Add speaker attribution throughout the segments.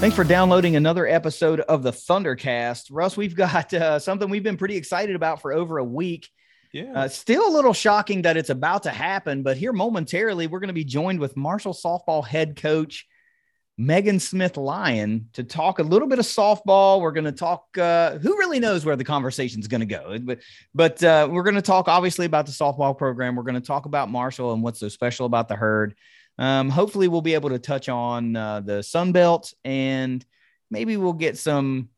Speaker 1: Thanks for downloading another episode of the Thundercast. Russ, we've got uh, something we've been pretty excited about for over a week.
Speaker 2: Yeah.
Speaker 1: Uh, still a little shocking that it's about to happen, but here momentarily, we're going to be joined with Marshall softball head coach Megan Smith Lyon to talk a little bit of softball. We're going to talk, uh, who really knows where the conversation is going to go, but, but uh, we're going to talk obviously about the softball program. We're going to talk about Marshall and what's so special about the herd. Um, hopefully, we'll be able to touch on uh, the Sun Belt and maybe we'll get some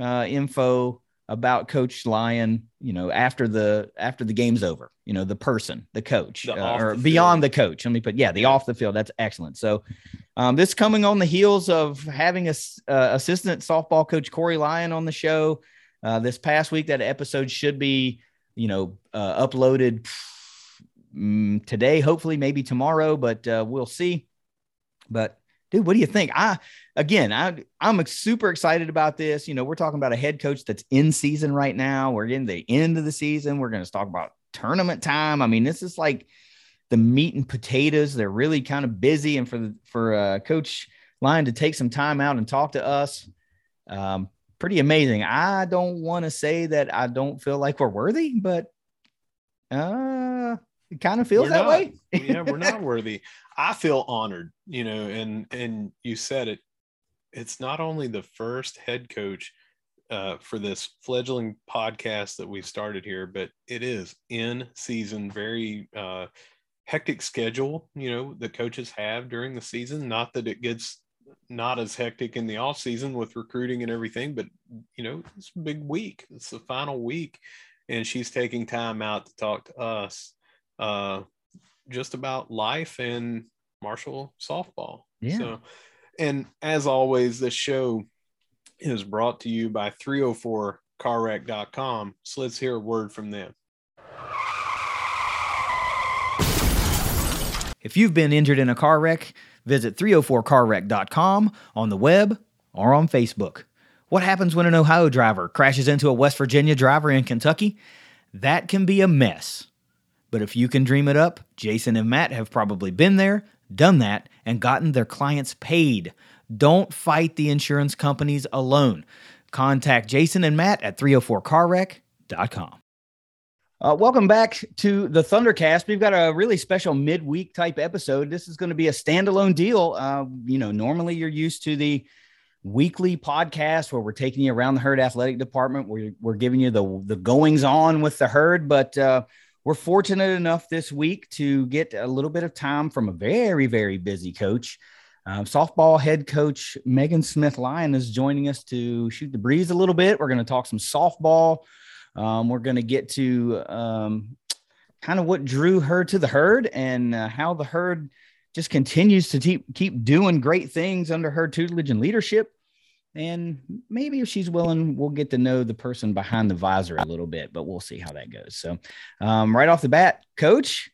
Speaker 1: uh, info about Coach Lyon. You know, after the after the game's over, you know, the person, the coach,
Speaker 2: The
Speaker 1: uh, or
Speaker 2: the
Speaker 1: beyond the coach. Let me put, yeah, the off the field. That's excellent. So, um, this coming on the heels of having a uh, assistant softball coach Corey Lyon on the show uh, this past week. That episode should be, you know, uh, uploaded mm, today, hopefully, maybe tomorrow, but uh, we'll see. But dude, what do you think? I again, I I'm super excited about this. You know, we're talking about a head coach that's in season right now. We're in the end of the season. We're going to talk about tournament time. I mean, this is like the meat and potatoes. They're really kind of busy, and for for uh, Coach Lyon to take some time out and talk to us, um, pretty amazing. I don't want to say that I don't feel like we're worthy, but uh, it kind of feels
Speaker 2: We're
Speaker 1: that
Speaker 2: not.
Speaker 1: way.
Speaker 2: yeah, we're not worthy. I feel honored, you know, and and you said it. It's not only the first head coach uh, for this fledgling podcast that we started here, but it is in season, very uh, hectic schedule, you know, that coaches have during the season. Not that it gets not as hectic in the off season with recruiting and everything, but you know, it's a big week. It's the final week, and she's taking time out to talk to us uh, just about life and Marshall softball.
Speaker 1: Yeah.
Speaker 2: So, and as always, this show is brought to you by 304carwreck.com. So let's hear a word from them.
Speaker 1: If you've been injured in a car wreck, visit 304carwreck.com on the web or on Facebook. What happens when an Ohio driver crashes into a West Virginia driver in Kentucky? That can be a mess. But if you can dream it up, Jason and Matt have probably been there, done that, and gotten their clients paid. Don't fight the insurance companies alone. Contact Jason and Matt at 304carwreck.com. Uh, welcome back to the Thundercast. We've got a really special midweek type episode. This is going to be a standalone deal. Uh, you know, normally you're used to the weekly podcast where we're taking you around the herd athletic department. We're, we're giving you the, the goings on with the herd, but uh, we're fortunate enough this week to get a little bit of time from a very, very busy coach. Um, softball head coach Megan Smith Lyon is joining us to shoot the breeze a little bit. We're going to talk some softball. Um, we're going to get to um, kind of what drew her to the herd and uh, how the herd just continues to keep keep doing great things under her tutelage and leadership. And maybe if she's willing, we'll get to know the person behind the visor a little bit, but we'll see how that goes. So, um, right off the bat, Coach,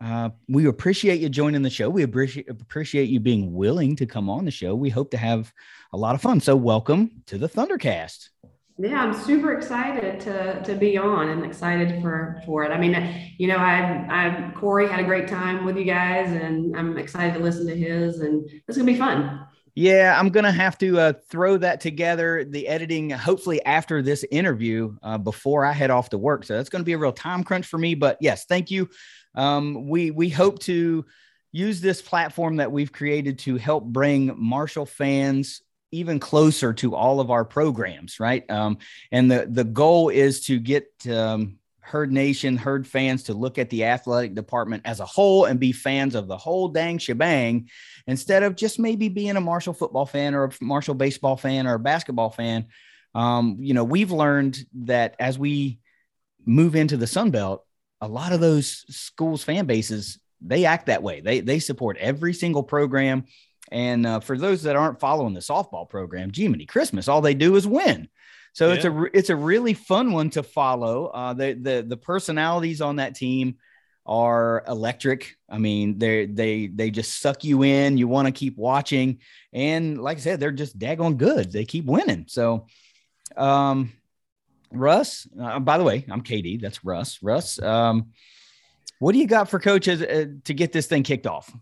Speaker 1: uh, we appreciate you joining the show. We appreciate appreciate you being willing to come on the show. We hope to have a lot of fun. So, welcome to the Thundercast.
Speaker 3: Yeah, I'm super excited to to be on and excited for for it. I mean, you know, I I Corey had a great time with you guys, and I'm excited to listen to his, and it's gonna be fun.
Speaker 1: Yeah, I'm gonna have to uh, throw that together. The editing, hopefully after this interview, uh, before I head off to work. So that's to be a real time crunch for me. But yes, thank you. Um, we we hope to use this platform that we've created to help bring Marshall fans even closer to all of our programs, right? Um, and the the goal is to get um, Herd Nation, Herd fans to look at the athletic department as a whole and be fans of the whole dang shebang instead of just maybe being a Marshall football fan or a Marshall baseball fan or a basketball fan. Um, you know, we've learned that as we move into the Sun Belt, a lot of those schools' fan bases they act that way. They they support every single program. And uh, for those that aren't following the softball program, Jiminy Christmas, all they do is win. So yeah. it's a it's a really fun one to follow. Uh, the the the personalities on that team are electric. I mean, they they they just suck you in. You want to keep watching, and like I said, they're just daggone good. They keep winning. So, um, Russ. Uh, by the way, I'm KD. That's Russ. Russ. Um, what do you got for coaches uh, to get this thing kicked off?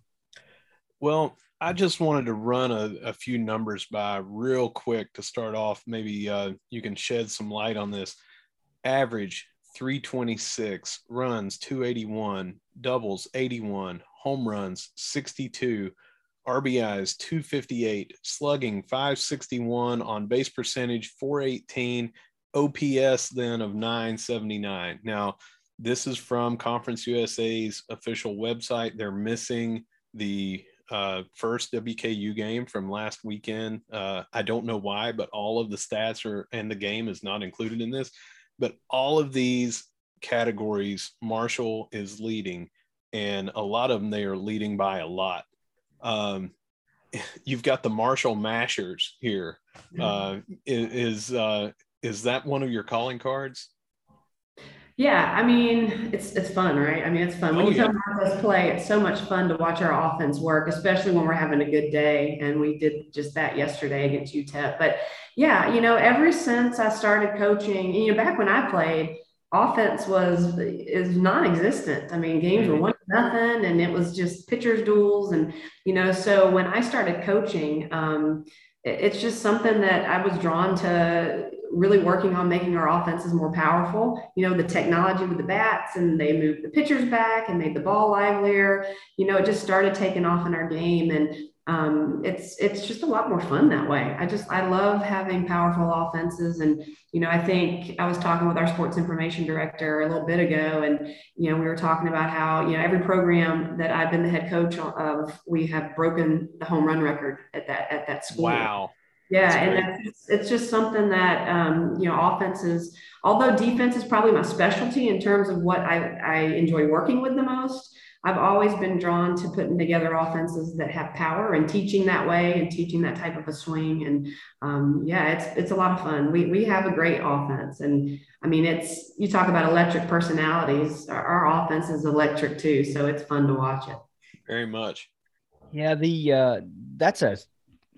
Speaker 2: Well, I just wanted to run a, a, few numbers by real quick to start off. Maybe uh, you can shed some light on this. Average 326, runs 281, doubles 81, home runs 62, RBIs 258, slugging 561, on base percentage 418, OPS then of 979. Now, this is from Conference USA's official website. They're missing the uh, first WKU game from last weekend. Uh, I don't know why, but all of the stats are and the game is not included in this. But all of these categories, Marshall is leading, and a lot of them they are leading by a lot. Um, you've got the Marshall Mashers here. Uh, is uh, is that one of your calling cards?
Speaker 3: Yeah, I mean, it's it's fun, right? I mean, it's fun. When oh, you yeah. come watch us play, it's so much fun to watch our offense work, especially when we're having a good day. And we did just that yesterday against UTEP. But yeah, you know, ever since I started coaching, you know, back when I played, offense was is non-existent. I mean, games were mm-hmm. one nothing, and it was just pitchers duels, and you know. So when I started coaching, um, it's just something that I was drawn to really working on making our offenses more powerful. You know, the technology with the bats and they moved the pitchers back and made the ball livelier. You know, it just started taking off in our game. And um, it's it's just a lot more fun that way. I just I love having powerful offenses, and you know I think I was talking with our sports information director a little bit ago, and you know we were talking about how you know every program that I've been the head coach of, we have broken the home run record at that at that school.
Speaker 2: Wow.
Speaker 3: Yeah, that's and that's, it's just something that um, you know, offenses. Although defense is probably my specialty in terms of what I, I enjoy working with the most, I've always been drawn to putting together offenses that have power and teaching that way and teaching that type of a swing. And um, yeah, it's it's a lot of fun. We we have a great offense, and I mean, it's you talk about electric personalities. Our, our offense is electric too, so it's fun to watch it.
Speaker 2: Very much.
Speaker 1: Yeah, the uh, that's a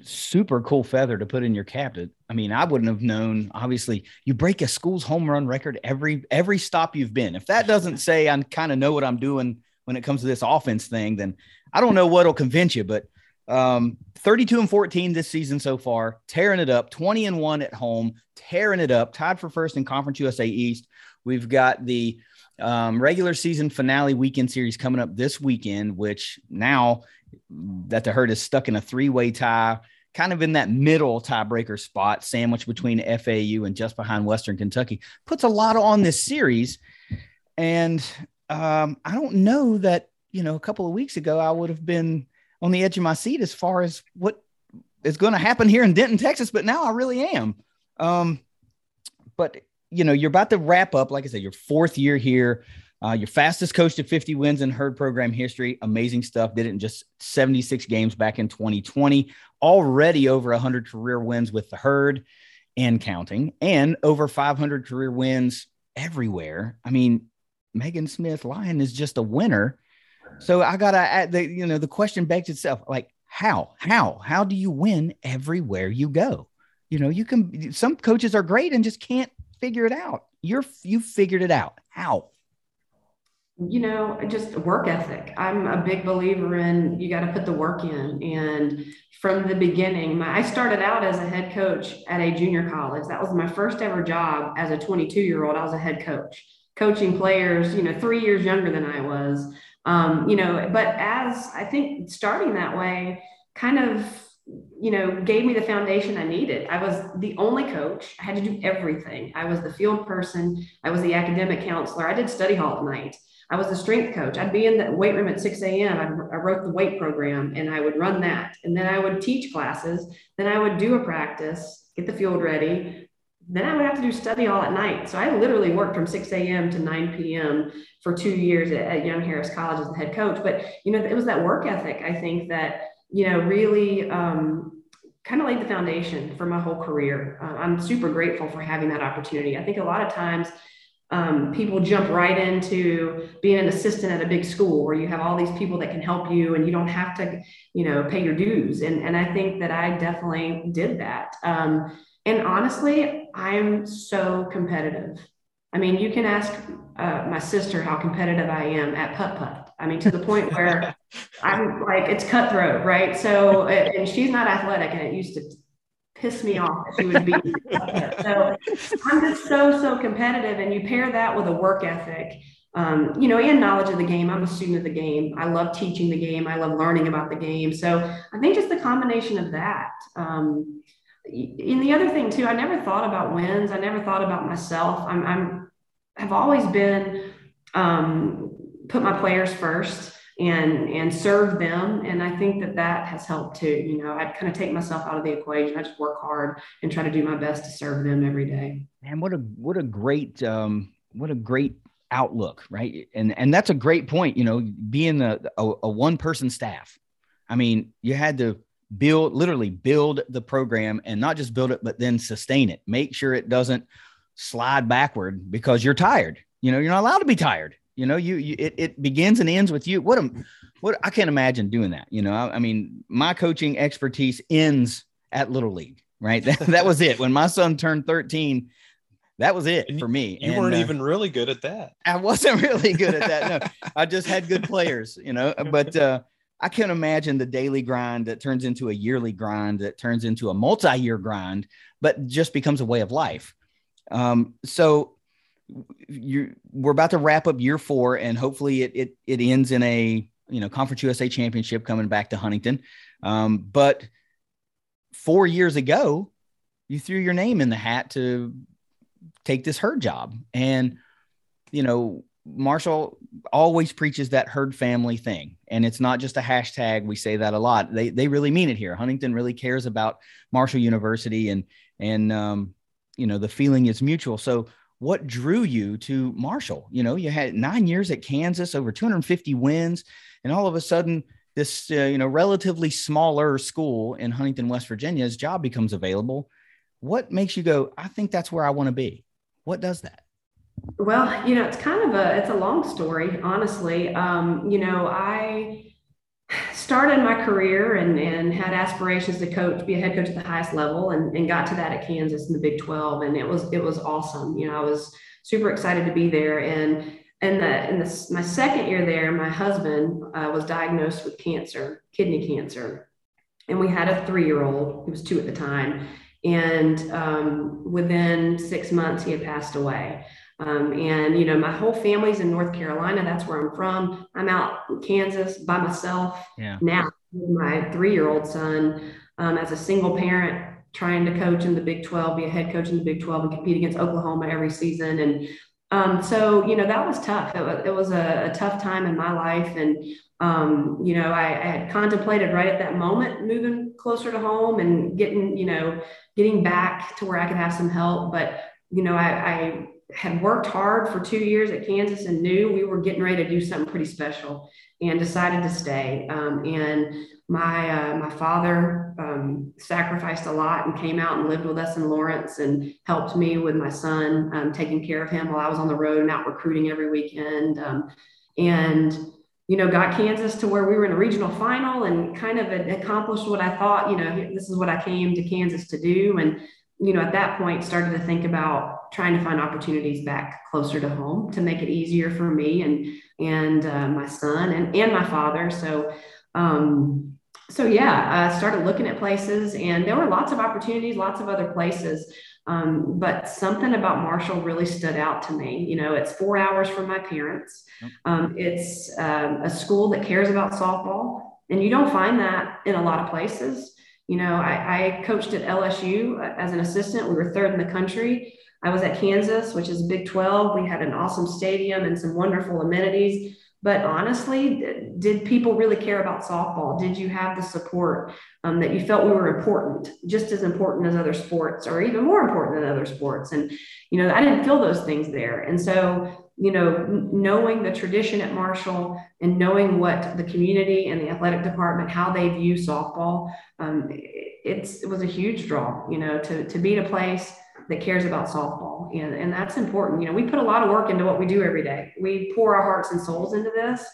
Speaker 1: super cool feather to put in your cap. I mean, I wouldn't have known. Obviously, you break a school's home run record every every stop you've been. If that doesn't say I kind of know what I'm doing when it comes to this offense thing, then I don't know what'll convince you. But um, 32 and 14 this season so far, tearing it up. 20 and one at home, tearing it up. Tied for first in Conference USA East. We've got the um, regular season finale weekend series coming up this weekend, which now that the herd is stuck in a three way tie, kind of in that middle tiebreaker spot, sandwiched between FAU and just behind Western Kentucky, puts a lot on this series. And um, I don't know that, you know, a couple of weeks ago, I would have been on the edge of my seat as far as what is going to happen here in Denton, Texas, but now I really am. Um, but, you know, you're about to wrap up, like I said, your fourth year here. Uh, your fastest coach to 50 wins in herd program history. Amazing stuff. Did it in just 76 games back in 2020. Already over 100 career wins with the herd and counting, and over 500 career wins everywhere. I mean, Megan Smith Lyon is just a winner. So I gotta add the you know the question begs itself like how how how do you win everywhere you go? You know you can some coaches are great and just can't figure it out. You're you figured it out. How?
Speaker 3: you know, just work ethic. I'm a big believer in you got to put the work in. And from the beginning, my, I started out as a head coach at a junior college. That was my first ever job as a 22 year old. I was a head coach, coaching players, you know, three years younger than I was. Um, you know, but as I think starting that way kind of you know, gave me the foundation I needed. I was the only coach. I had to do everything. I was the field person. I was the academic counselor. I did study hall at night. I was the strength coach. I'd be in the weight room at 6 a.m. I, wrote the weight program and I would run that. And then I would teach classes. Then I would do a practice, get the field ready. Then I would have to do study all at night. So I literally worked from 6 a.m. to 9 p.m. for two years at, at Young Harris College as the head coach. But, you know, it was that work ethic, I think, that, you know, really um, kind of laid the foundation for my whole career. Uh, I'm super grateful for having that opportunity. I think a lot of times um, people jump right into being an assistant at a big school where you have all these people that can help you and you don't have to, you know, pay your dues. And, and I think that I definitely did that. Um, and honestly, I'm so competitive. I mean, you can ask uh, my sister how competitive I am at putt putt. I mean, to the point where I'm like, it's cutthroat, right? So, and she's not athletic, and it used to piss me off that she would be. so I'm just so, so competitive. And you pair that with a work ethic, um, you know, and knowledge of the game. I'm a student of the game. I love teaching the game. I love learning about the game. So I think just the combination of that. Um, and the other thing too, I never thought about wins. I never thought about myself. I'm, I'm have always been um, put my players first and and serve them. And i think that that has helped too. You know i kind of take myself out of the equation. I just work hard and try to do my best to serve them every day.
Speaker 1: And what a what a great um what a great outlook right? And and that's a great point you know being a, a, a one person staff. I mean you had to build literally build the program and not just build it but then sustain it make sure it doesn't slide backward because you're tired you know you're not allowed to be tired you know, you, you it, it begins and ends with you. What am what I can't imagine doing that. You know, I, I mean, my coaching expertise ends at little league, right? That, that was it. When my son turned 13, that was it
Speaker 2: and
Speaker 1: for me.
Speaker 2: You and, weren't uh, even really good at that.
Speaker 1: I wasn't really good at that. No, I just had good players, you know, but uh, I can't imagine the daily grind that turns into a yearly grind that turns into a multi-year grind, but just becomes a way of life. Um, so you we're about to wrap up year four, and hopefully it it it ends in a you know Conference USA championship coming back to Huntington. Um, but four years ago, you threw your name in the hat to take this herd job, and you know Marshall always preaches that herd family thing. And it's not just a hashtag. We say that a lot. They, they really mean it here. Huntington really cares about Marshall University and, and, um, you know, the feeling is mutual. So what drew you to Marshall? You know, you had nine years at Kansas, over 250 wins, and all of a sudden, this uh, you know relatively smaller school in Huntington, West Virginia's job becomes available. What makes you go? I think that's where I want to be. What does that?
Speaker 3: Well, you know, it's kind of a it's a long story, honestly. Um, you know, I started my career and, and had aspirations to coach, be a head coach at the highest level and, and got to that at Kansas in the Big 12. And it was, it was awesome. You know, I was super excited to be there. And, and the, in the, my second year there, my husband uh, was diagnosed with cancer, kidney cancer. And we had a three-year-old, he was two at the time. And um, within six months, he had passed away. Um, and, you know, my whole family's in North Carolina. That's where I'm from. I'm out in Kansas by myself yeah. now with my three year old son um, as a single parent trying to coach in the Big 12, be a head coach in the Big 12 and compete against Oklahoma every season. And um, so, you know, that was tough. It was, it was a, a, tough time in my life. And, um, you know, I, I, had contemplated right at that moment moving closer to home and getting, you know, getting back to where I could have some help. But, you know, I, I had worked hard for two years at Kansas and knew we were getting ready to do something pretty special and decided to stay. Um, and my uh, my father um, sacrificed a lot and came out and lived with us in Lawrence and helped me with my son, um, taking care of him while I was on the road and out recruiting every weekend. Um, and you know, got Kansas to where we were in a regional final and kind of accomplished what I thought. You know, this is what I came to Kansas to do. And you know, at that point, started to think about trying to find opportunities back closer to home to make it easier for me and and uh, my son and and my father. So, um, so yeah, I started looking at places, and there were lots of opportunities, lots of other places. Um, but something about Marshall really stood out to me. You know, it's four hours from my parents. Um, it's um, a school that cares about softball, and you don't find that in a lot of places. You know, I, I coached at LSU as an assistant. We were third in the country. I was at Kansas, which is Big 12. We had an awesome stadium and some wonderful amenities. But honestly, did people really care about softball? Did you have the support um, that you felt we were important, just as important as other sports, or even more important than other sports? And, you know, I didn't feel those things there. And so, you know, knowing the tradition at Marshall and knowing what the community and the athletic department, how they view softball, um, it's, it was a huge draw, you know, to, to be in a place that cares about softball. And, and that's important. You know, we put a lot of work into what we do every day. We pour our hearts and souls into this.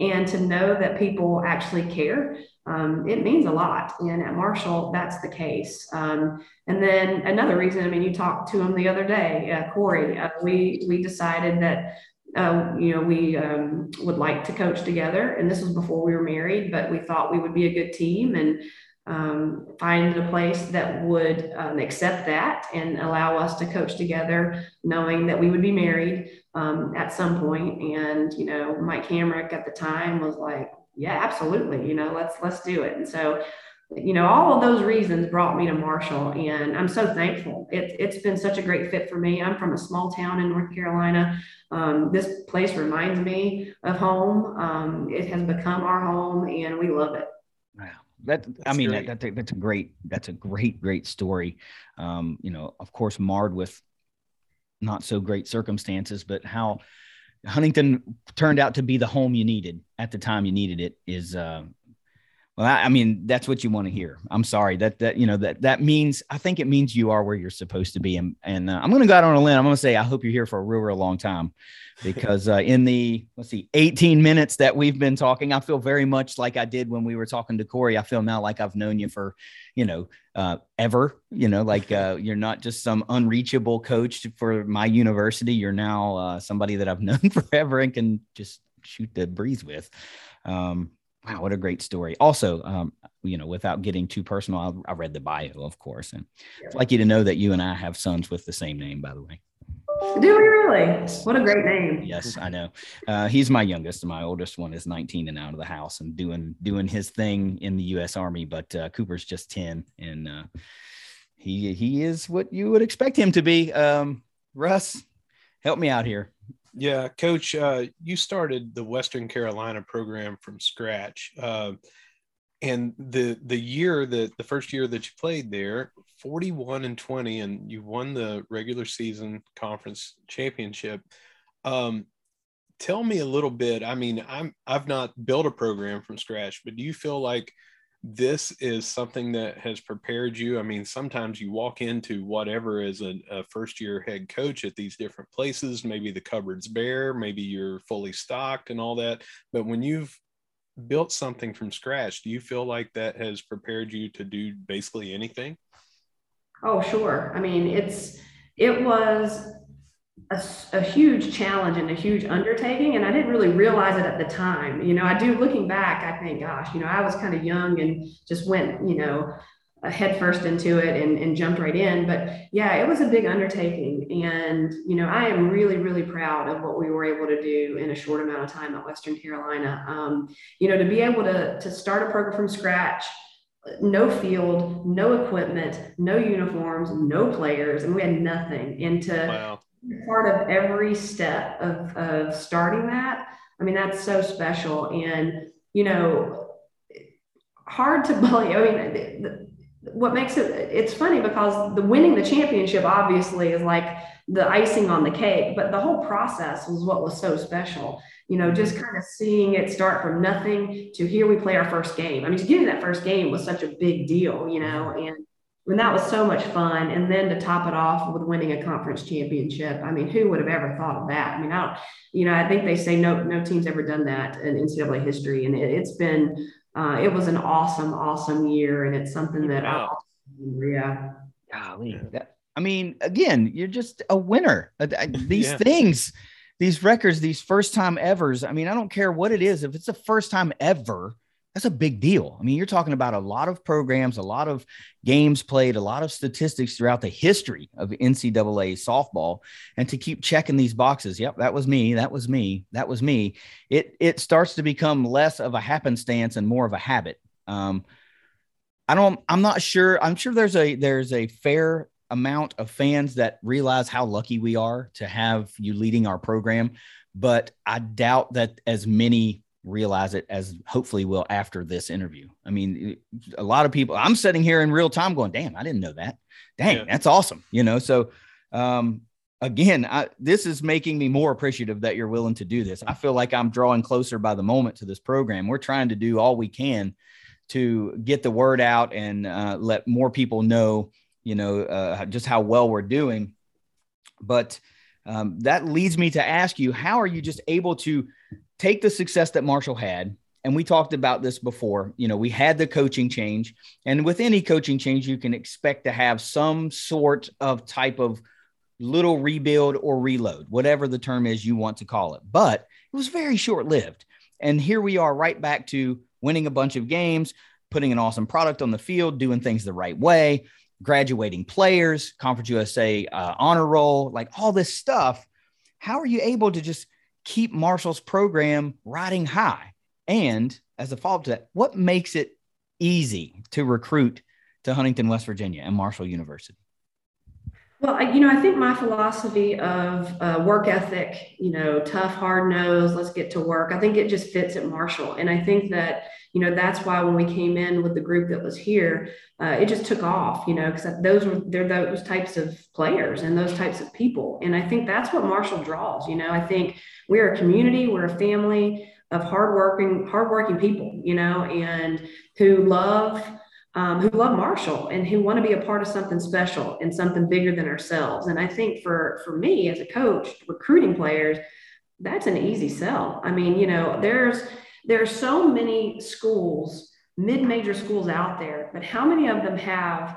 Speaker 3: And to know that people actually care, um, it means a lot. And at Marshall, that's the case. Um, and then another reason, I mean, you talked to him the other day, uh, Corey, uh, we, we decided that uh, you know, we um, would like to coach together. And this was before we were married, but we thought we would be a good team. And um, find a place that would um, accept that and allow us to coach together, knowing that we would be married um, at some point. And you know, Mike Hamrick at the time was like, "Yeah, absolutely. You know, let's let's do it." And so, you know, all of those reasons brought me to Marshall, and I'm so thankful. It, it's been such a great fit for me. I'm from a small town in North Carolina. Um, this place reminds me of home. Um, it has become our home, and we love it.
Speaker 1: That that's I mean that, that, that's a great that's a great great story. Um, you know, of course, marred with not so great circumstances, but how Huntington turned out to be the home you needed at the time you needed it is uh, well, I, I, mean, that's what you want to hear. I'm sorry that that you know that that means I think it means you are where you're supposed to be. And and uh, I'm going to go out on a limb. I'm going to say I hope you're here for a real real long time, because uh, in the let's see 18 minutes that we've been talking, I feel very much like I did when we were talking to Corey. I feel now like I've known you for you know uh, ever. You know, like uh, you're not just some unreachable coach for my university. You're now uh, somebody that I've known forever and can just shoot the breeze with. Um, wow, what a great story. Also, um, you know, without getting too personal, I, I read the bio, of course, and yeah. I'd like you to know that you and I have sons with the same name, by the way.
Speaker 3: Do we really? What a great name.
Speaker 1: Yes, I know. Uh, he's my youngest. And my oldest one is 19 and out of the house and doing doing his thing in the U.S. Army. But uh, Cooper's just 10, and uh, he he is what you would expect him to be. Um, Russ, help me out here.
Speaker 2: Yeah, Coach, uh, you started the Western Carolina program from scratch, uh, and the the year that the first year that you played there, forty one and twenty, and you won the regular season conference championship. Um, tell me a little bit. I mean, I'm I've not built a program from scratch, but do you feel like this is something that has prepared you. I mean, sometimes you walk into whatever as a, a, first year head coach at these different places, maybe the cupboard's bare, maybe you're fully stocked and all that. But when you've built something from scratch, do you feel like that has prepared you to do basically anything?
Speaker 3: Oh, sure. I mean, it's, it was a, a, huge challenge and a huge undertaking and i didn't really realize it at the time you know i do looking back i think gosh you know i was kind of young and just went you know head first into it and, and jumped right in but yeah it was a big undertaking and you know i am really really proud of what we were able to do in a short amount of time at western carolina um, you know to be able to to start a program from scratch no field, no equipment, no uniforms, no players, and we had nothing. And to wow part of every step of, of starting that. I mean, that's so special. And, you know, hard to believe. I mean, the, the, what makes it, it's funny because the winning the championship obviously is like the icing on the cake, but the whole process was what was so special. You know, just kind of seeing it start from nothing to here we play our first game. I mean, just getting that first game was such a big deal, you know, and and that was so much fun. And then to top it off with winning a conference championship. I mean, who would have ever thought of that? I mean, I don't, you know, I think they say no, no team's ever done that in NCAA history. And it, has been, uh, it was an awesome, awesome year. And it's something that wow. I, yeah.
Speaker 1: Golly, that, I mean, again, you're just a winner. Uh, these yeah. things, these records, these first time evers. I mean, I don't care what it is. If it's a first time ever, that's a big deal. I mean, you're talking about a lot of programs, a lot of games played, a lot of statistics throughout the history of NCAA softball, and to keep checking these boxes. Yep, that was me. That was me. That was me. It it starts to become less of a happenstance and more of a habit. Um, I don't. I'm not sure. I'm sure there's a there's a fair amount of fans that realize how lucky we are to have you leading our program, but I doubt that as many realize it as hopefully will after this interview. I mean, a lot of people, I'm sitting here in real time going, damn, I didn't know that. Dang, yeah. that's awesome. You know, so um, again, I, this is making me more appreciative that you're willing to do this. I feel like I'm drawing closer by the moment to this program. We're trying to do all we can to get the word out and uh, let more people know, you know, uh, just how well we're doing. But um, that leads me to ask you, how are you just able to take the success that Marshall had? And we talked about this before. You know, we had the coaching change, and with any coaching change, you can expect to have some sort of type of little rebuild or reload, whatever the term is you want to call it. But it was very short lived. And here we are right back to winning a bunch of games, putting an awesome product on the field, doing things the right way, graduating players, Conference USA uh, honor roll, like all this stuff. How are you able to just keep Marshall's program riding high? And as a follow up to that, what makes it easy to recruit to Huntington, West Virginia and Marshall University?
Speaker 3: Well, you know, I think my philosophy of uh, work ethic, you know, tough, hard nose, let's get to work, I think it just fits at Marshall. And I think that, you know, that's why when we came in with the group that was here, uh, it just took off, you know, because those were, they're those types of players and those types of people. And I think that's what Marshall draws, you know, I think we're a community, we're a family of hardworking, hardworking people, you know, and who love, um, who love Marshall and who want to be a part of something special and something bigger than ourselves. And I think for for me as a coach, recruiting players, that's an easy sell. I mean, you know, there's there are so many schools, mid-major schools out there, but how many of them have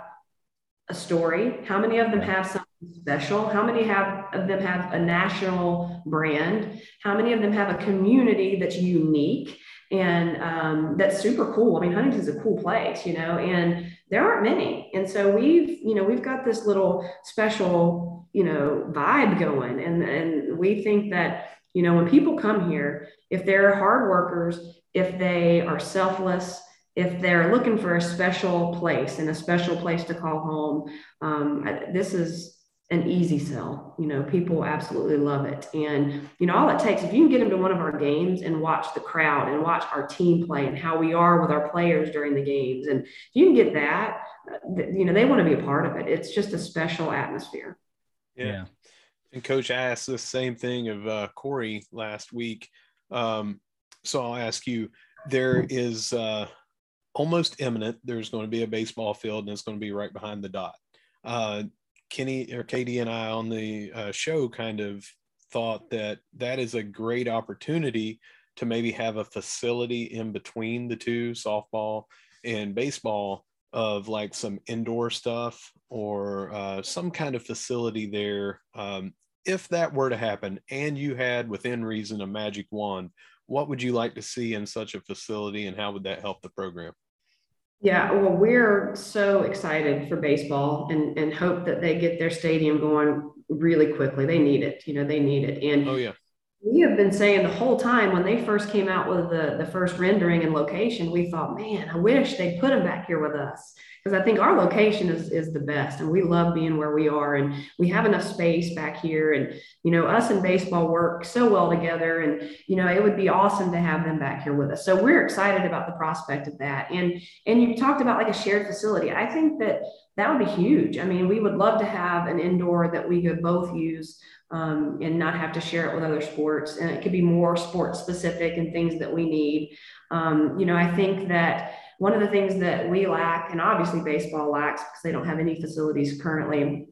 Speaker 3: a story? How many of them have something special? How many have of them have a national brand? How many of them have a community that's unique? And um, that's super cool. I mean, Huntington's a cool place, you know, and there aren't many, and so we've, you know, we've got this little special, you know, vibe going, and and we think that, you know, when people come here, if they're hard workers, if they are selfless, if they're looking for a special place and a special place to call home, um, this is an easy sell. You know, people absolutely love it. And, you know, all it takes, if you can get them to one of our games and watch the crowd and watch our team play and how we are with our players during the games, and if you can get that, you know, they want to be a part of it. It's just a special atmosphere.
Speaker 2: Yeah. yeah. And coach asked the same thing of uh, Corey last week. Um, so I'll ask you, there is uh, almost imminent, there's going to be a baseball field and it's going to be right behind the dot. Uh, Kenny or KD and I on the uh, show kind of thought that that is a great opportunity to maybe have a facility in between the two softball and baseball of like some indoor stuff or uh, some kind of facility there. Um, if that were to happen and you had within reason a magic wand what would you like to see in such a facility and how would that help the program
Speaker 3: yeah, well, we're so excited for baseball and, and hope that they get their stadium going really quickly. They need it, you know, they need it. And
Speaker 2: oh, yeah.
Speaker 3: We have been saying the whole time when they first came out with the, the first rendering and location, we thought, man, I wish they'd put them back here with us because I think our location is is the best, and we love being where we are, and we have enough space back here, and you know, us and baseball work so well together, and you know, it would be awesome to have them back here with us. So we're excited about the prospect of that, and and you talked about like a shared facility. I think that that would be huge. I mean, we would love to have an indoor that we could both use um, and not have to share it with other sports. And it could be more sport specific and things that we need. Um, you know, I think that one of the things that we lack, and obviously baseball lacks because they don't have any facilities currently,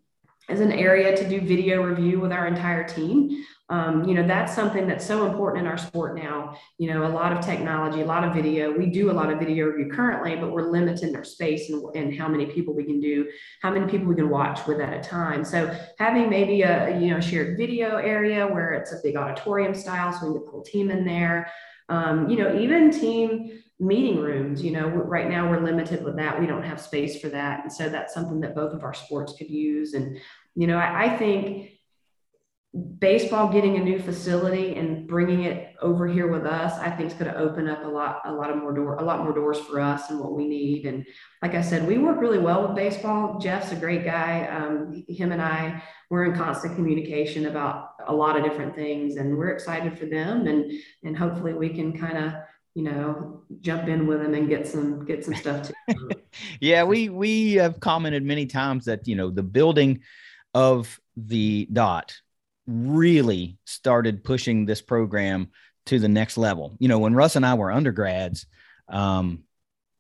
Speaker 3: is an area to do video review with our entire team. Um, you know, that's something that's so important in our sport now. You know, a lot of technology, a lot of video. We do a lot of video review currently, but we're limited in our space and, and how many people we can do, how many people we can watch with at a time. So having maybe a, you know, shared video area where it's a big auditorium style, so we can get the whole team in there. Um, you know, even team meeting rooms you know right now we're limited with that we don't have space for that and so that's something that both of our sports could use and you know i, I think baseball getting a new facility and bringing it over here with us, I think is going to open up a lot, a lot of more door, a lot more doors for us and what we need. And like I said, we work really well with baseball. Jeff's a great guy. Um, him and I, we're in constant communication about a lot of different things, and we're excited for them. And and hopefully we can kind of you know jump in with them and get some get some stuff too.
Speaker 1: yeah, we we have commented many times that you know the building of the dot really started pushing this program to the next level. You know, when Russ and I were undergrads, um,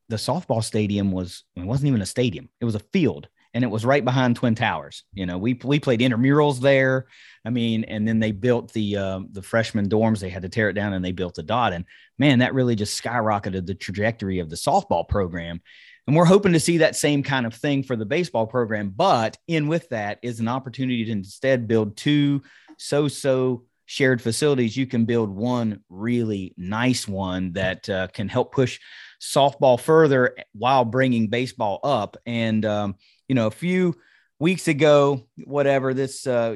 Speaker 1: the softball stadium was it wasn't even a stadium; it was a field, and it was right behind Twin Towers. You know, we we played intramurals there. I mean, and then they built the uh, the freshman dorms. They had to tear it down, and they built the dot. And man, that really just skyrocketed the trajectory of the softball program. And we're hoping to see that same kind of thing for the baseball program. But in with that is an opportunity to instead build two so so shared facilities. You can build one really nice one that uh, can help push softball further while bringing baseball up. And, um, you know, a few weeks ago, whatever this, uh,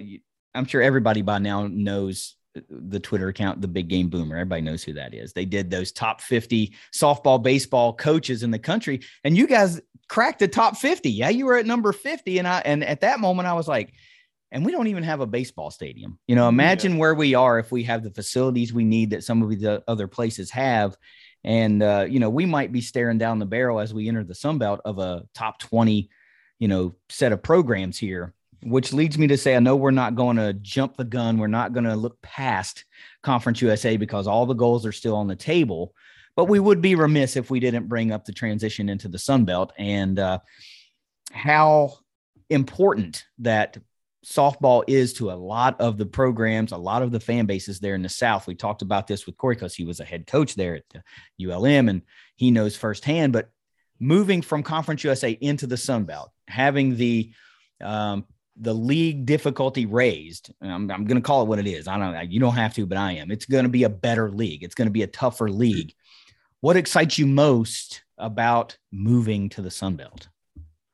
Speaker 1: I'm sure everybody by now knows the Twitter account, the Big Game Boomer. Everybody knows who that is. They did those top 50 softball, baseball coaches in the country, and you guys cracked the top 50. Yeah, you were at number 50, and I and at that moment I was like, and we don't even have a baseball stadium. You know, imagine yeah. where we are if we have the facilities we need that some of the other places have. And uh, you know, we might be staring down the barrel as we enter the Sun Belt of a top 20, you know, set of programs here which leads me to say I know we're not going to jump the gun. We're not going to look past Conference USA because all the goals are still on the table. But we would be remiss if we didn't bring up the transition into the Sun Belt and uh, how important that softball is to a lot of the programs, a lot of the fan bases there in the South. We talked about this with Corey because he was a head coach there at the ULM and he knows firsthand. But moving from Conference USA into the Sun Belt, having the um, the league difficulty raised. I'm, I'm going to call it what it is. I don't. You don't have to, but I am. It's going to be a better league. It's going to be a tougher league. What excites you most about moving to the Sun Belt?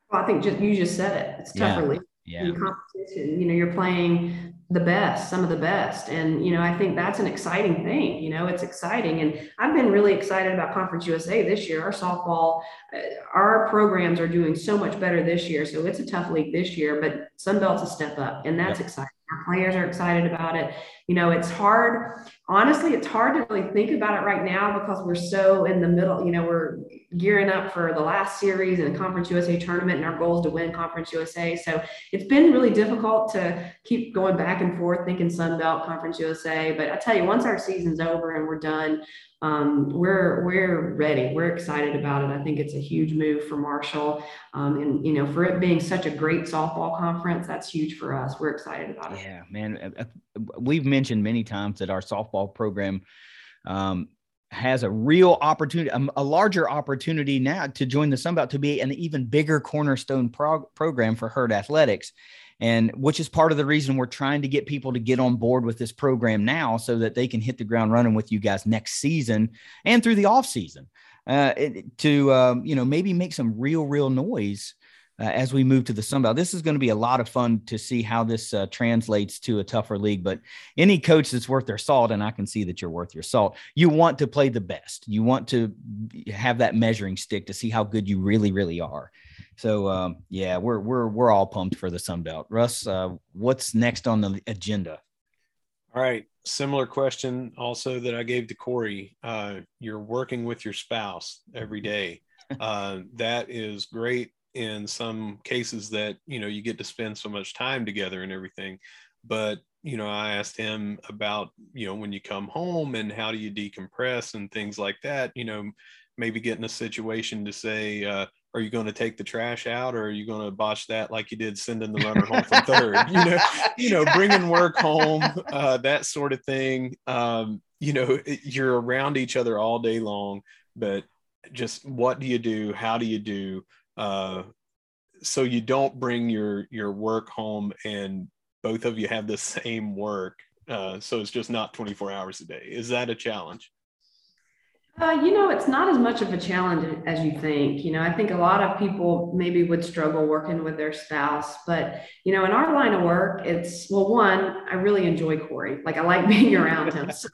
Speaker 3: Well, I think just you just said it. It's tougher
Speaker 1: yeah.
Speaker 3: league.
Speaker 1: Yeah.
Speaker 3: In competition, you know, you're playing the best, some of the best. And, you know, I think that's an exciting thing. You know, it's exciting. And I've been really excited about Conference USA this year. Our softball, uh, our programs are doing so much better this year. So it's a tough league this year, but Sunbelt's a step up, and that's yep. exciting. Our players are excited about it. You know, it's hard. Honestly, it's hard to really think about it right now because we're so in the middle. You know, we're gearing up for the last series and the Conference USA tournament, and our goal is to win Conference USA. So it's been really difficult to keep going back and forth thinking Sun Belt, Conference USA. But I tell you, once our season's over and we're done, um, we're we're ready. We're excited about it. I think it's a huge move for Marshall, um, and you know, for it being such a great softball conference, that's huge for us. We're excited about it.
Speaker 1: Yeah, man. Uh, uh, we've mentioned many times that our softball program um, has a real opportunity, a, a, larger opportunity now to join the Sun Belt to be an even bigger cornerstone prog- program for Herd Athletics. And which is part of the reason we're trying to get people to get on board with this program now so that they can hit the ground running with you guys next season and through the off season uh, to, um, you know, maybe make some real, real noise uh, as we move to the Sun Belt. This is going to be a lot of fun to see how this uh, translates to a tougher league. But any coach that's worth their salt, and I can see that you're worth your salt, you want to play the best. You want to have that measuring stick to see how good you really, really are. So um, yeah, we're we're we're all pumped for the Sun Belt. Russ, uh, what's next on the agenda?
Speaker 2: All right, similar question also that I gave to Corey. Uh, you're working with your spouse every day. Uh, that is great in some cases that you know you get to spend so much time together and everything but you know i asked him about you know when you come home and how do you decompress and things like that you know maybe get in a situation to say uh, are you going to take the trash out or are you going to botch that like you did sending the runner home from third? You know you know bringing work home uh, that sort of thing. Um, you know you're around each other all day long but just what do you do? How do you do? Uh, so you don't bring your your work home and both of you have the same work uh, so it's just not 24 hours a day. Is that a challenge
Speaker 3: Uh, you know, it's not as much of a challenge as you think. You know, I think a lot of people maybe would struggle working with their spouse, but you know, in our line of work, it's well, one, I really enjoy Corey. Like I like being around him, so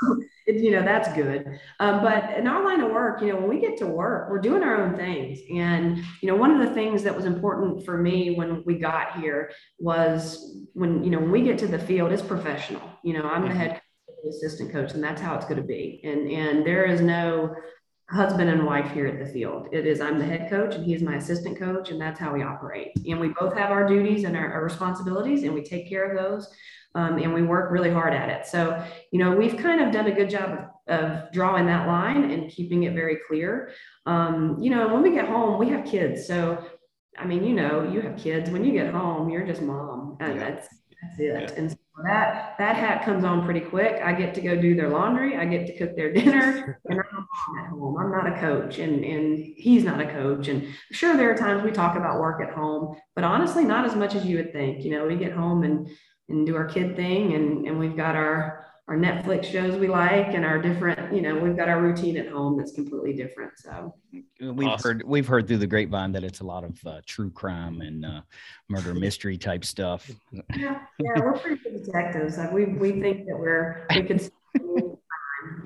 Speaker 3: it, you know that's good. Um, but in our line of work, you know, when we get to work, we're doing our own things, and you know, one of the things that was important for me when we got here was when you know when we get to the field, it's professional. You know, I'm the mm-hmm. Head assistant coach, and that's how it's going to be. And and there is no husband and wife here at the field. It is I'm the head coach and he's my assistant coach, and that's how we operate. And we both have our duties and our, our responsibilities, and we take care of those. Um, and we work really hard at it. So, you know, we've kind of done a good job of, of drawing that line and keeping it very clear. Um, you know, when we get home, we have kids. So, I mean, you know, you have kids. When you get home, you're just mom, and yeah. that's that's it. Yeah. And so that that hat comes on pretty quick. I get to go do their laundry. I get to cook their dinner, and I'm at home. I'm not a coach, and and he's not a coach. And sure, there are times we talk about work at home, but honestly, not as much as you would think. You know, we get home and and do our kid thing, and and we've got our our Netflix shows we like and our different, you know, we've got our routine at home that's completely different. So
Speaker 1: we've awesome. heard we've heard through the grapevine that it's a lot of uh, true crime and uh, murder mystery type stuff.
Speaker 3: Yeah, yeah, we're pretty good detectives. Like we we think that we're we can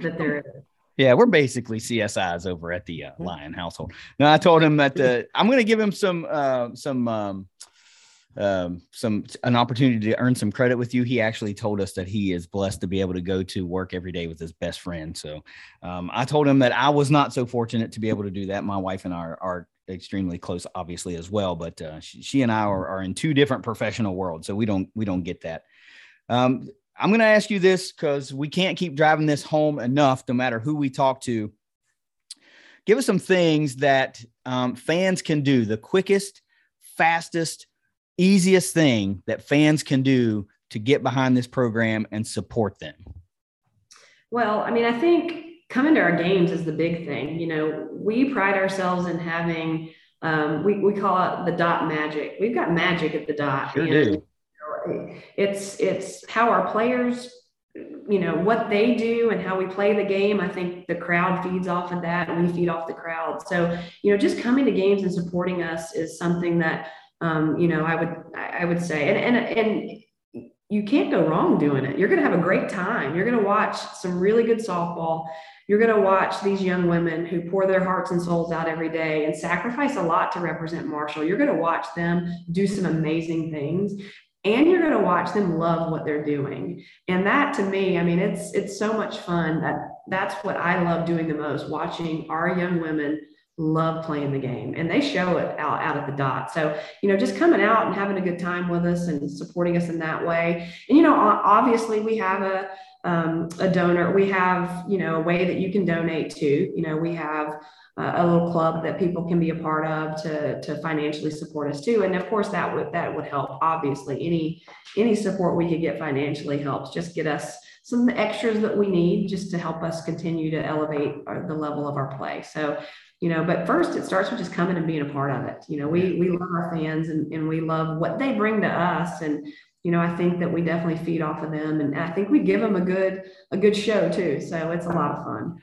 Speaker 3: that there is.
Speaker 1: Yeah, we're basically CSIs over at the uh, Lyon household. Now I told him that uh, I'm going to give him some uh, some um, um, some an opportunity to earn some credit with you. He actually told us that he is blessed to be able to go to work every day with his best friend. So um, I told him that I was not so fortunate to be able to do that. My wife and I are, are extremely close, obviously as well, but uh, she, she, and I are, are, in two different professional worlds, so we don't we don't get that. Um, I'm going to ask you this because we can't keep driving this home enough, no matter who we talk to. Give us some things that um, fans can do the quickest, fastest easiest thing that fans can do to get behind this program and support them?
Speaker 3: Well, I mean, I think coming to our games is the big thing. You know, we pride ourselves in having, um, we, we call it the dot magic. We've got magic at the dot.
Speaker 1: Sure do.
Speaker 3: It's, it's how our players you know what they do and how we play the game i think the crowd feeds off of that and we feed off the crowd so you know just coming to games and supporting us is something that um, you know, I would I would say, and and and you can't go wrong doing it. You're going to have a great time. You're going to watch some really good softball. You're going to watch these young women who pour their hearts and souls out every day and sacrifice a lot to represent Marshall. You're going to watch them do some amazing things and you're going to watch them love what they're doing and that to me i mean it's it's so much fun that that's what i love doing the most watching our young women love playing the game and they show it out, out at the dot. So, you know, just coming out and having a good time with us and supporting us in that way. And, you know, obviously we have a, um, a donor, we have, you know, a way that you can donate to, you know, we have uh, a little club that people can be a part of to, to financially support us too. And of course that would, that would help. Obviously any, any support we could get financially helps just get us some extras that we need just to help us continue to elevate our, the level of our play. So you know but first it starts with just coming and being a part of it. You know we we love our fans and, and we love what they bring to us. And you know i think that we definitely feed off of them. And i think we give them a good a good show too. So it's a lot of fun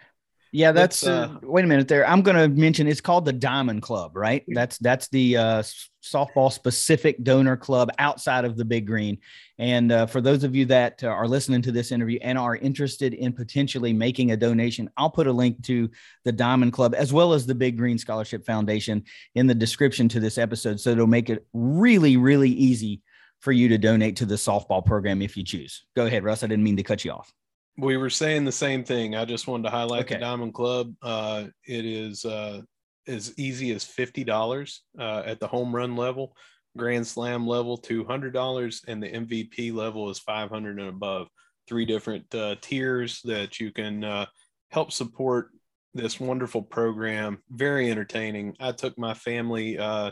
Speaker 1: yeah, that's. Uh, wait a minute there. I'm going to mention it's called the Diamond Club, right? That's that's the uh, softball specific donor club outside of the Big Green. And uh, for those of you that uh, are listening to this interview and are interested in potentially making a donation, I'll put a link to the Diamond Club as well as the Big Green Scholarship Foundation in the description to this episode, so it'll make it really, really easy for you to donate to the softball program if you choose. Go ahead, Russ. I didn't mean to cut you off
Speaker 2: we were saying the same thing. I just wanted to highlight okay. the Diamond Club. Uh, it is uh, as easy as fifty dollars uh, at the home run level, Grand Slam level two hundred dollars, and the MVP level is five hundred and above. Three different uh, tiers that you can uh, help support this wonderful program. Very entertaining. I took my family uh,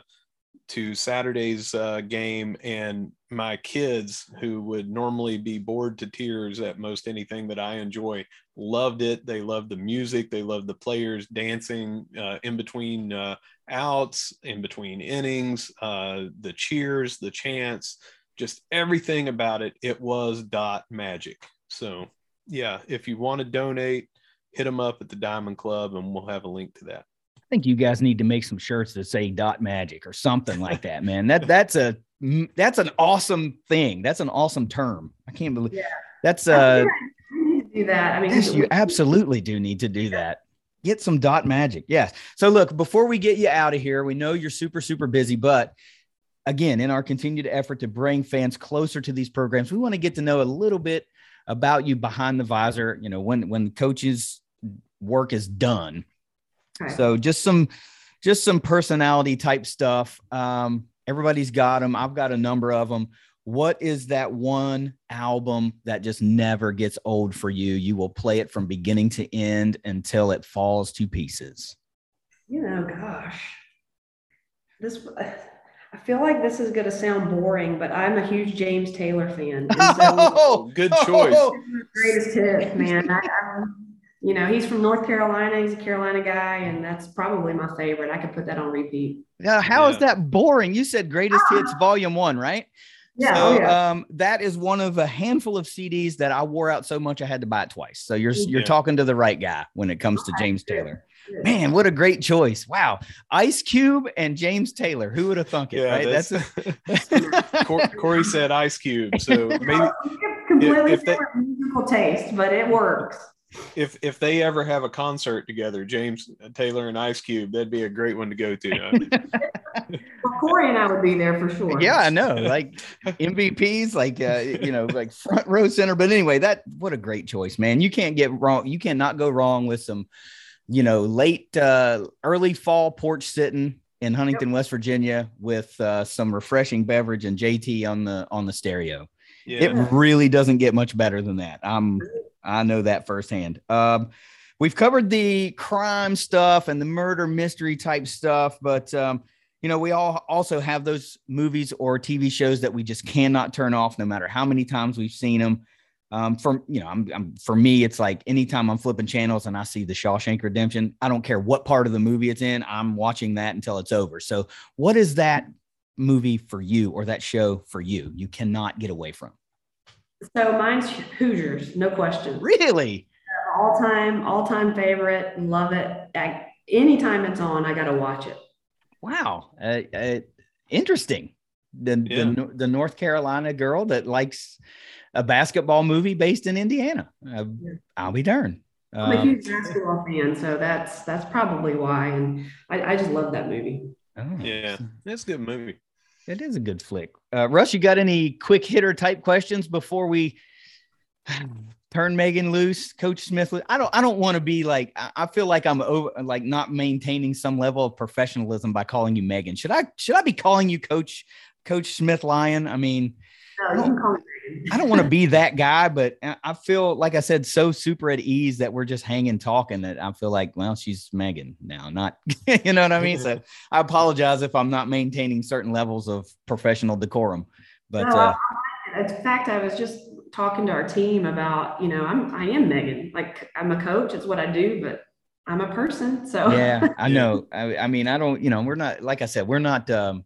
Speaker 2: to Saturday's uh, game, and my kids, who would normally be bored to tears at most anything that I enjoy, loved it. They loved the music, they loved the players dancing uh, in between uh, outs, in between innings, uh, the cheers, the chants, just everything about it. It was dot magic. So, yeah, if you want to donate, hit them up at the Diamond Club, and we'll have a link to that.
Speaker 1: I think you guys need to make some shirts that say dot magic or something like that, man. That that's a that's an awesome thing. That's an awesome term. I can't believe
Speaker 3: Yeah.
Speaker 1: that's uh
Speaker 3: I need to do that. I mean,
Speaker 1: yes, you absolutely do need to do that. Get some dot magic. Yes. So look, before we get you out of here, we know you're super, super busy, but again, in our continued effort to bring fans closer to these programs, we want to get to know a little bit about you behind the visor, you know, when when coaches work is done.
Speaker 3: Okay.
Speaker 1: So just some just some personality type stuff. Um, everybody's got them. I've got a number of them. What is that one album that just never gets old for you? You will play it from beginning to end until it falls to pieces.
Speaker 3: you know, gosh, this. I feel like this is going to sound boring, but I'm a huge James Taylor fan. So
Speaker 1: Oh,
Speaker 2: Good choice.
Speaker 3: greatest hit, man. I, I, you know, he's from North Carolina. He's a Carolina guy, and that's probably my favorite. I could put that on repeat.
Speaker 1: Now, how is
Speaker 2: Yeah.
Speaker 1: that boring? You said greatest hits volume one, right?
Speaker 3: Yeah,
Speaker 1: So
Speaker 3: oh, yeah.
Speaker 1: um, that is one of a handful of CDs that I wore out so much I had to buy it twice. So you're you're talking to the right guy when it comes to James. Taylor. Man, what a great choice! Wow, Ice Cube and James Taylor. Who would have thunk it?
Speaker 2: Yeah,
Speaker 1: right?
Speaker 2: that's,
Speaker 1: That's
Speaker 2: Cor- Corey said Ice Cube. So maybe
Speaker 3: completely
Speaker 2: if they-
Speaker 3: different musical taste, but it works.
Speaker 2: If if they ever have a concert together, James Taylor and Ice Cube, that'd be a great one to go to.
Speaker 3: Well, Corey and I would be there for sure.
Speaker 1: yeah, I know. Like MVPs, like uh, you know, like front row center. But anyway, that what a great choice, man. You can't get wrong. You cannot go wrong with some, you know, late uh, early fall porch sitting in Huntington, West Virginia, with uh, some refreshing beverage and JT on the on the stereo.
Speaker 2: Yeah.
Speaker 1: It really doesn't get much better than that. I'm I know that firsthand. Um, we've covered the crime stuff and the murder mystery type stuff, but um, you know, we all also have those movies or TV shows that we just cannot turn off, no matter how many times we've seen them. Um, from you know, I'm, I'm for me, it's like anytime I'm flipping channels and I see the Shawshank Redemption, I don't care what part of the movie it's in, I'm watching that until it's over. So, what is that movie for you or that show for you? You cannot get away from.
Speaker 3: So mine's Hoosiers, no question.
Speaker 1: Really?
Speaker 3: All time, all time favorite. Love it. I, anytime it's on, I got to watch it.
Speaker 1: Wow. Uh, uh, interesting. The,
Speaker 2: Yeah.
Speaker 1: the the North Carolina girl that likes a basketball movie based in Indiana. Uh,
Speaker 3: Yeah.
Speaker 1: I'll be darned.
Speaker 3: I'm a
Speaker 1: Um,
Speaker 3: huge basketball fan, so that's that's probably why. And I, I just love that movie.
Speaker 1: oh,
Speaker 2: yeah, that's a good movie.
Speaker 1: It is a good flick. Uh, Russ, you got any quick hitter type questions before we turn Megan loose, Coach Smith? I don't. I don't want to be like. I feel like I'm over, like not maintaining some level of professionalism by calling you Megan. Should I? Should I be calling you Coach Coach Smith Lyon? I mean,
Speaker 3: No, you can call me
Speaker 1: I don't want to be that guy, but I I feel like I said so super at ease that we're just hanging talking that I feel like, well, she's Megan now, not you know what I mean. So I apologize if I'm not maintaining certain levels of professional decorum. But
Speaker 3: No,
Speaker 1: uh,
Speaker 3: I- in fact, I was just talking to our team about, you know, I'm I am Megan. Like I'm a coach, it's what I do, but I'm a person. So
Speaker 1: yeah, I know. I, I mean, I don't, you know, we're not like I said, we're not um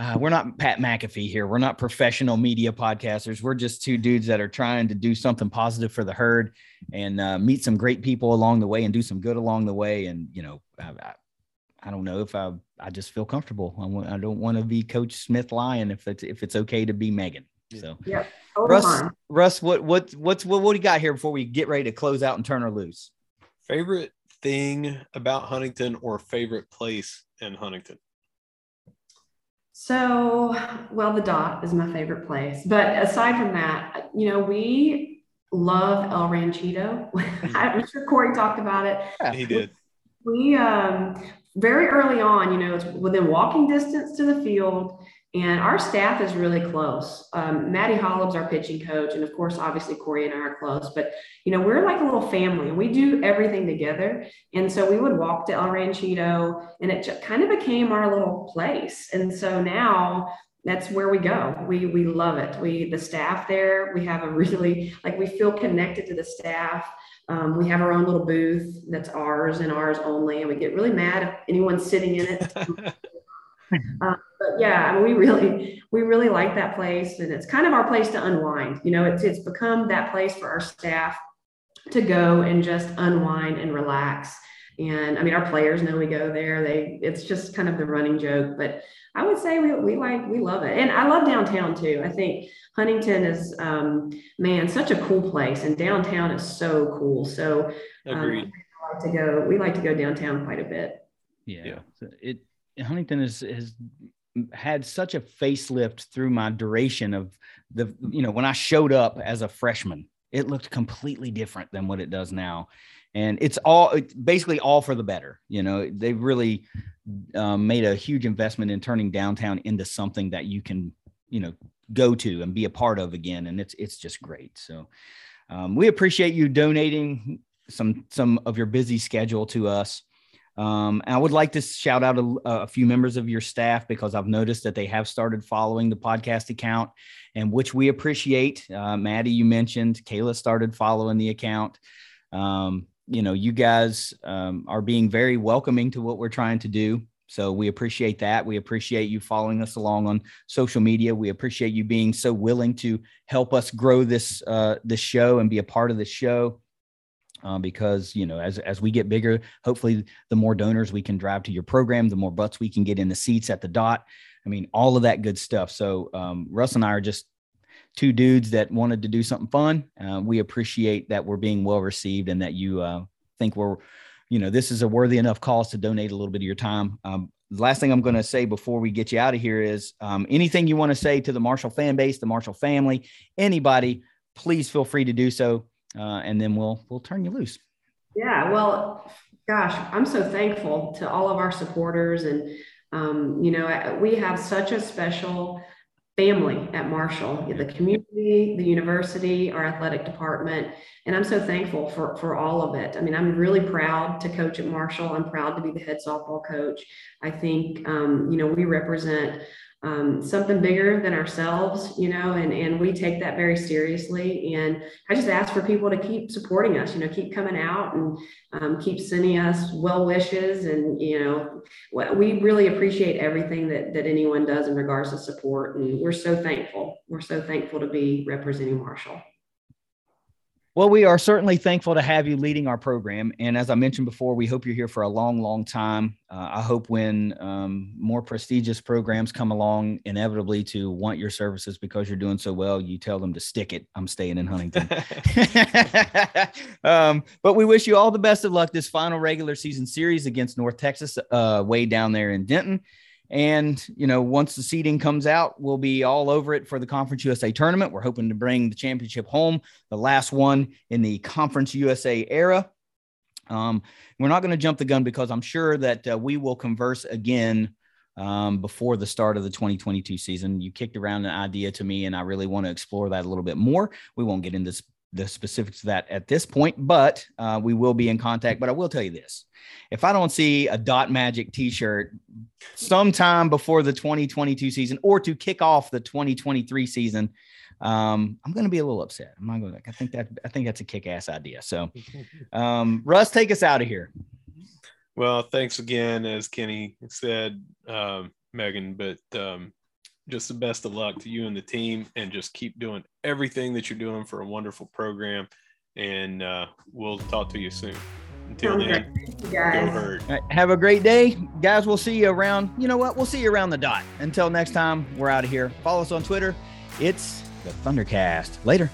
Speaker 1: uh, we're not Pat McAfee here. We're not professional media podcasters. We're just two dudes that are trying to do something positive for the herd and uh, meet some great people along the way and do some good along the way. And you know, I, I, I don't know if I I just feel comfortable. I w- I don't want to be Coach Smith Lyon if it's if it's okay to be Megan.
Speaker 2: Yeah.
Speaker 1: So
Speaker 3: totally
Speaker 1: Russ,
Speaker 3: fine.
Speaker 1: Russ, what what what's what what do you got here before we get ready to close out and turn her loose?
Speaker 2: Favorite thing about Huntington or favorite place in Huntington?
Speaker 3: So, well, the dot is my favorite place. But aside from that, you know, we love El Ranchito. I'm sure Corey talked about it.
Speaker 2: Yeah, He did.
Speaker 3: We um, very early on, you know, it's within walking distance to the field, and our staff is really close. Um, Maddie Hollob's our pitching coach, and of course, obviously Corey and I are close. But you know, we're like a little family. And we do everything together, and so we would walk to El Ranchito, and it just kind of became our little place. And so now that's where we go. We we love it. We the staff there. We have a really like we feel connected to the staff. Um, we have our own little booth that's ours and ours only, and we get really mad if anyone's sitting in it. Uh, but yeah, I mean, we really, we really like that place, and it's kind of our place to unwind. You know, it's it's become that place for our staff to go and just unwind and relax. And I mean, our players know we go there. They it's just kind of the running joke, but I would say we, we like we love it, and I love downtown too. I think Huntington is um, man such a cool place, and downtown is so cool. So um, agreed. We like to go. We like to go downtown quite a bit.
Speaker 1: Yeah, yeah. So it Huntington is has had such a facelift through my duration of the you know when I showed up as a freshman, it looked completely different than what it does now. And it's all it's basically all for the better you know they've really um, made a huge investment in turning downtown into something that you can you know go to and be a part of again and it's it's just great. So um, we appreciate you donating some some of your busy schedule to us um, and I would like to shout out a, a, few members of your staff because I've noticed that they have started following the podcast account, and which we appreciate. Uh, Maddie, you mentioned Kayla started following the account. Um, you know, you guys um, are being very welcoming to what we're trying to do. So we appreciate that. We appreciate you following us along on social media. We appreciate you being so willing to help us grow this uh, this show and be a part of the show. Uh, because you know, as as we get bigger, hopefully, the more donors we can drive to your program, the more butts we can get in the seats at the dot. I mean, all of that good stuff. So um, Russ and I are just two dudes that wanted to do something fun. Uh, we appreciate that we're being well received and that you uh, think we're, you know, this is a worthy enough cause to donate a little bit of your time. Um, the last thing I'm going to say before we get you out of here is um, anything you want to say to the Marshall fan base, the Marshall family, anybody, please feel free to do so, uh, and then we'll we'll turn you loose.
Speaker 3: Yeah, well, gosh, I'm so thankful to all of our supporters, and um, you know, we have such a special family at Marshall, the community, the university, our athletic department. And I'm so thankful for, for all of it. I mean, I'm really proud to coach at Marshall. I'm proud to be the head softball coach. I think, um, you know, we represent um, something bigger than ourselves, you know, and, and we take that very seriously. And I just ask for people to keep supporting us, you know, keep coming out and um, keep sending us well wishes. And, you know, we really appreciate everything that, that anyone does in regards to support. And we're so thankful. We're so thankful to be representing Marshall.
Speaker 1: Well, we are certainly thankful to have you leading our program. And as I mentioned before, we hope you're here for a long, long time. Uh, I hope when um, more prestigious programs come along, inevitably to want your services because you're doing so well, you tell them to stick it. I'm staying in Huntington. um, but we wish you all the best of luck this final regular season series against North Texas, uh, way down there in Denton. And, you know, once the seeding comes out, we'll be all over it for the Conference USA tournament. We're hoping to bring the championship home, the last one in the Conference USA era. Um, we're not going to jump the gun because I'm sure that uh, we will converse again um, before the start of the 2022 season. You kicked around an idea to me, and I really want to explore that a little bit more. We won't get into the specifics of that at this point, but uh, we will be in contact. But I will tell you this if I don't see a Dot Magic t shirt sometime before the 2022 season or to kick off the 2023 season, um, I'm going to be a little upset. I'm not going to, I think that, I think that's a kick ass idea. So, um, Russ, take us out of here.
Speaker 2: Well, thanks again, as Kenny said, um, Megan, but um, just the best of luck to you and the team and just keep doing everything that you're doing for a wonderful program. And uh, we'll talk to you soon. Until then
Speaker 3: right,
Speaker 1: have a great day. Guys we'll see you around. You know what? We'll see you around the dot. Until next time we're out of here. Follow us on twitter. It's the thundercast. Later